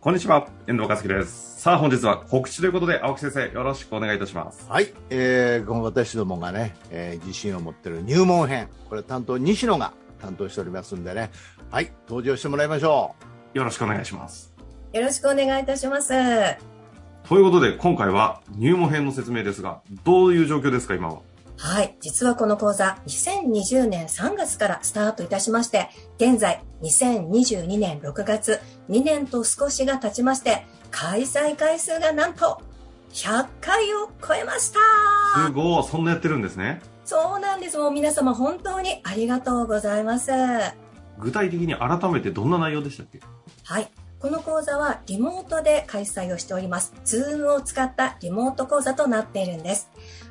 こんにちは、遠藤和樹です。さあ、本日は告知ということで、青木先生、よろしくお願いいたします。はい、えー、この私どもがね、えー自信を持ってる入門編、これ担当西野が担当しておりますんでね、はい、登場してもらいましょよろしくお願いします。よろしくお願いいたします。ということで、今回は入門編の説明ですが、どういう状況ですか、今は？はい。実はこの講座、2020年3月からスタートいたしまして、現在、2022年6月、2年と少しが経ちまして、開催回数がなんと、100回を超えましたすごい、そんなやってるんですね。そうなんです。もう皆様本当にありがとうございます。具体的に改めてどんな内容でしたっけ？はい。この講座はリモートで開催をしております。ズームを使ったリモート講座となっているんです。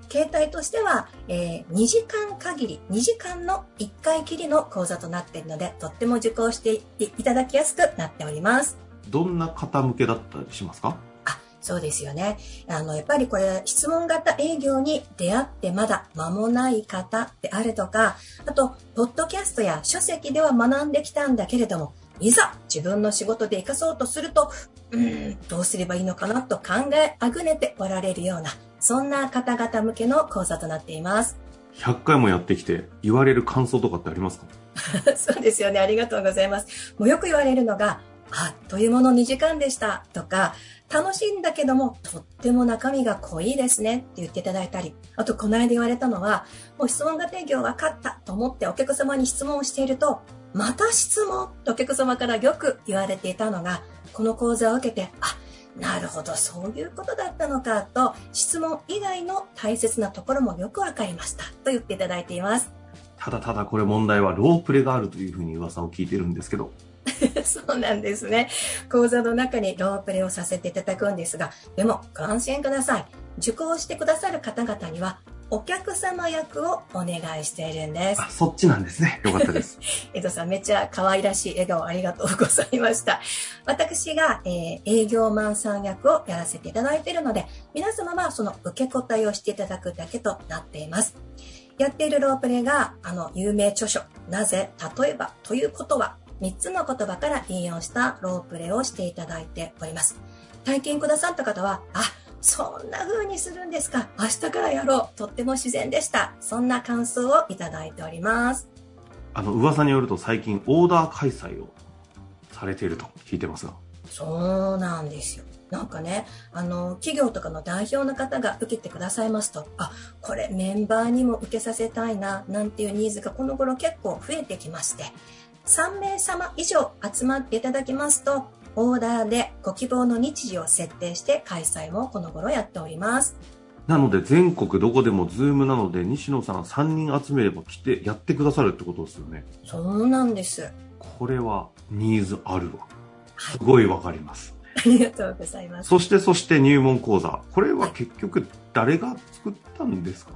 形態としては、えー2時間限り、2時間の1回きりの講座となっているので、とっても受講していただきやすくなっております。どんな方向けだったりしますか？あ、そうですよね。あの、やっぱりこれ、質問型営業に出会ってまだ間もない方であるとか、あと、ポッドキャストや書籍では学んできたんだけれども、いざ自分の仕事で活かそうとすると、うーん、どうすればいいのかなと考えあぐねておられるような、そんな方々向けの講座となっています。100回もやってきて、言われる感想とかってありますか？そうですよね。ありがとうございます。もうよく言われるのが、あっという間の2時間でしたとか、楽しいんだけども、とっても中身が濃いですねって言っていただいたり、あとこの間言われたのは、もう質問型営業分かったと思ってお客様に質問をしていると、また質問とお客様からよく言われていたのが、この講座を受けて、あ、なるほど、そういうことだったのかと、質問以外の大切なところもよく分かりましたと言っていただいています。ただただこれ問題はロープレがあるというふうに噂を聞いてるんですけど、そうなんですね。講座の中にロープレをさせていただくんですが、でもご安心ください。受講してくださる方々には、お客様役をお願いしているんです。あ、そっちなんですね。よかったです。江戸さん、めっちゃ可愛らしい笑顔ありがとうございました。私が、えー営業マンさん役をやらせていただいているので、皆様はその受け答えをしていただくだけとなっています。やっているロープレが、あの、有名著書、なぜ、例えば、ということは、3つの言葉から引用したロープレをしていただいております。体験くださった方は、あ、そんな風にするんですか。明日からやろう。とっても自然でした。そんな感想をいただいております。あの、噂によると最近オーダー開催をされていると聞いてますが。そうなんですよ。なんかね、あの、企業とかの代表の方が受けてくださいますと、あ、これメンバーにも受けさせたいな、なんていうニーズがこの頃結構増えてきまして、3名様以上集まっていただきますと、オーダーでご希望の日時を設定して開催もこの頃やっております。なので全国どこでも Zoom なので西野さん3人集めれば来てやってくださるってことですよね。そうなんです。これはニーズあるわ。はいすごいわかります。ありがとうございます。そしてそして入門講座。これは結局誰が作ったんですか？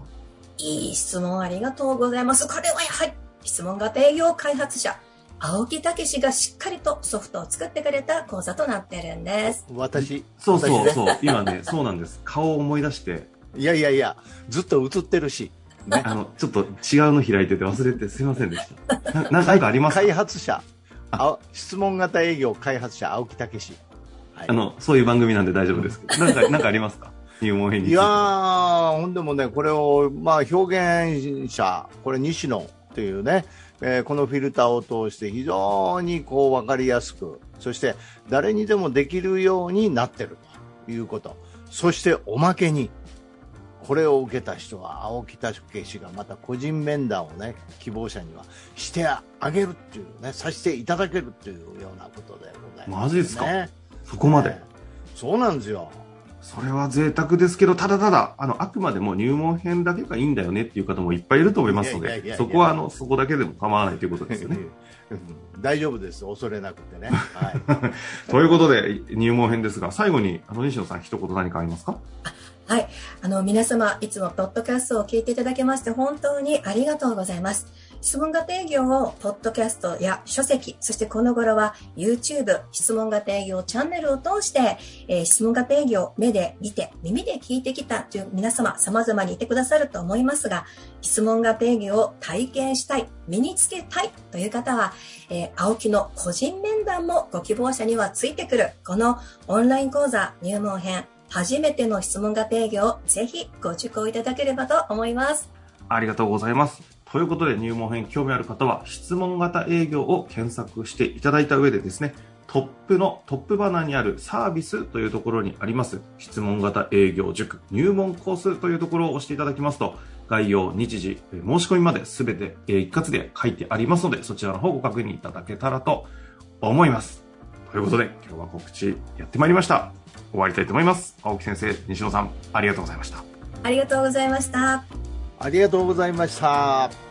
いい質問ありがとうございます。これはやはり質問型営業開発者、青木武史がしっかりとソフトを作ってくれた講座となってるんです。う。私、そうそうそう。今ね、そうなんです。顔を思い出して、いやいやいや、ずっと映ってるし、ね、あの、ちょっと違うの開いてて忘れてすいませんでした。ななんかありますか？開発者、あ質問型営業開発者、青木武史。はいあの、そういう番組なんで大丈夫ですけど。なんか、なんかありますか？入門編に。いやー、ほんでもね、これを、まあ、表現者、これ、西野というね、えーこのフィルターを通して非常にこう分かりやすく、そして誰にでもできるようになってるということ。そしておまけに、これを受けた人は青木武氏がまた個人面談をね、希望者にはしてあげるっていうね、させていただけるっていうようなことでございます、ね。マジですか？そこまで。ねそうなんですよ。それは贅沢ですけど、ただただ、あの、あくまでも入門編だけがいいんだよねっていう方もいっぱいいると思いますので、そこは、あの、そこだけでも構わないということですよね。うん大丈夫です。恐れなくてね。はい。ということで、入門編ですが、最後に、あの、西野さん一言何かありますか？はい。あの、皆様、いつもポッドキャストを聞いていただけまして、本当にありがとうございます。質問型営業をポッドキャストや書籍、そしてこの頃は YouTube 質問型営業チャンネルを通して、えー、質問型営業を目で見て、耳で聞いてきたという皆様様々にいてくださると思いますが、質問型営業を体験したい、身につけたいという方は、えー、青木の個人面談もご希望者にはついてくる、このオンライン講座入門編、初めての質問型営業をぜひご受講いただければと思います。ありがとうございます。ということで入門編興味ある方は質問型営業を検索していただいた上でですね、トップのトップバナーにあるサービスというところにあります質問型営業塾入門コースというところを押していただきますと概要、日時、申し込みまで全て一括で書いてありますのでそちらの方ご確認いただけたらと思います。ということで今日は告知やってまいりました。終わりたいと思います。青木先生、西野さん、ありがとうございました。ありがとうございました。ありがとうございました。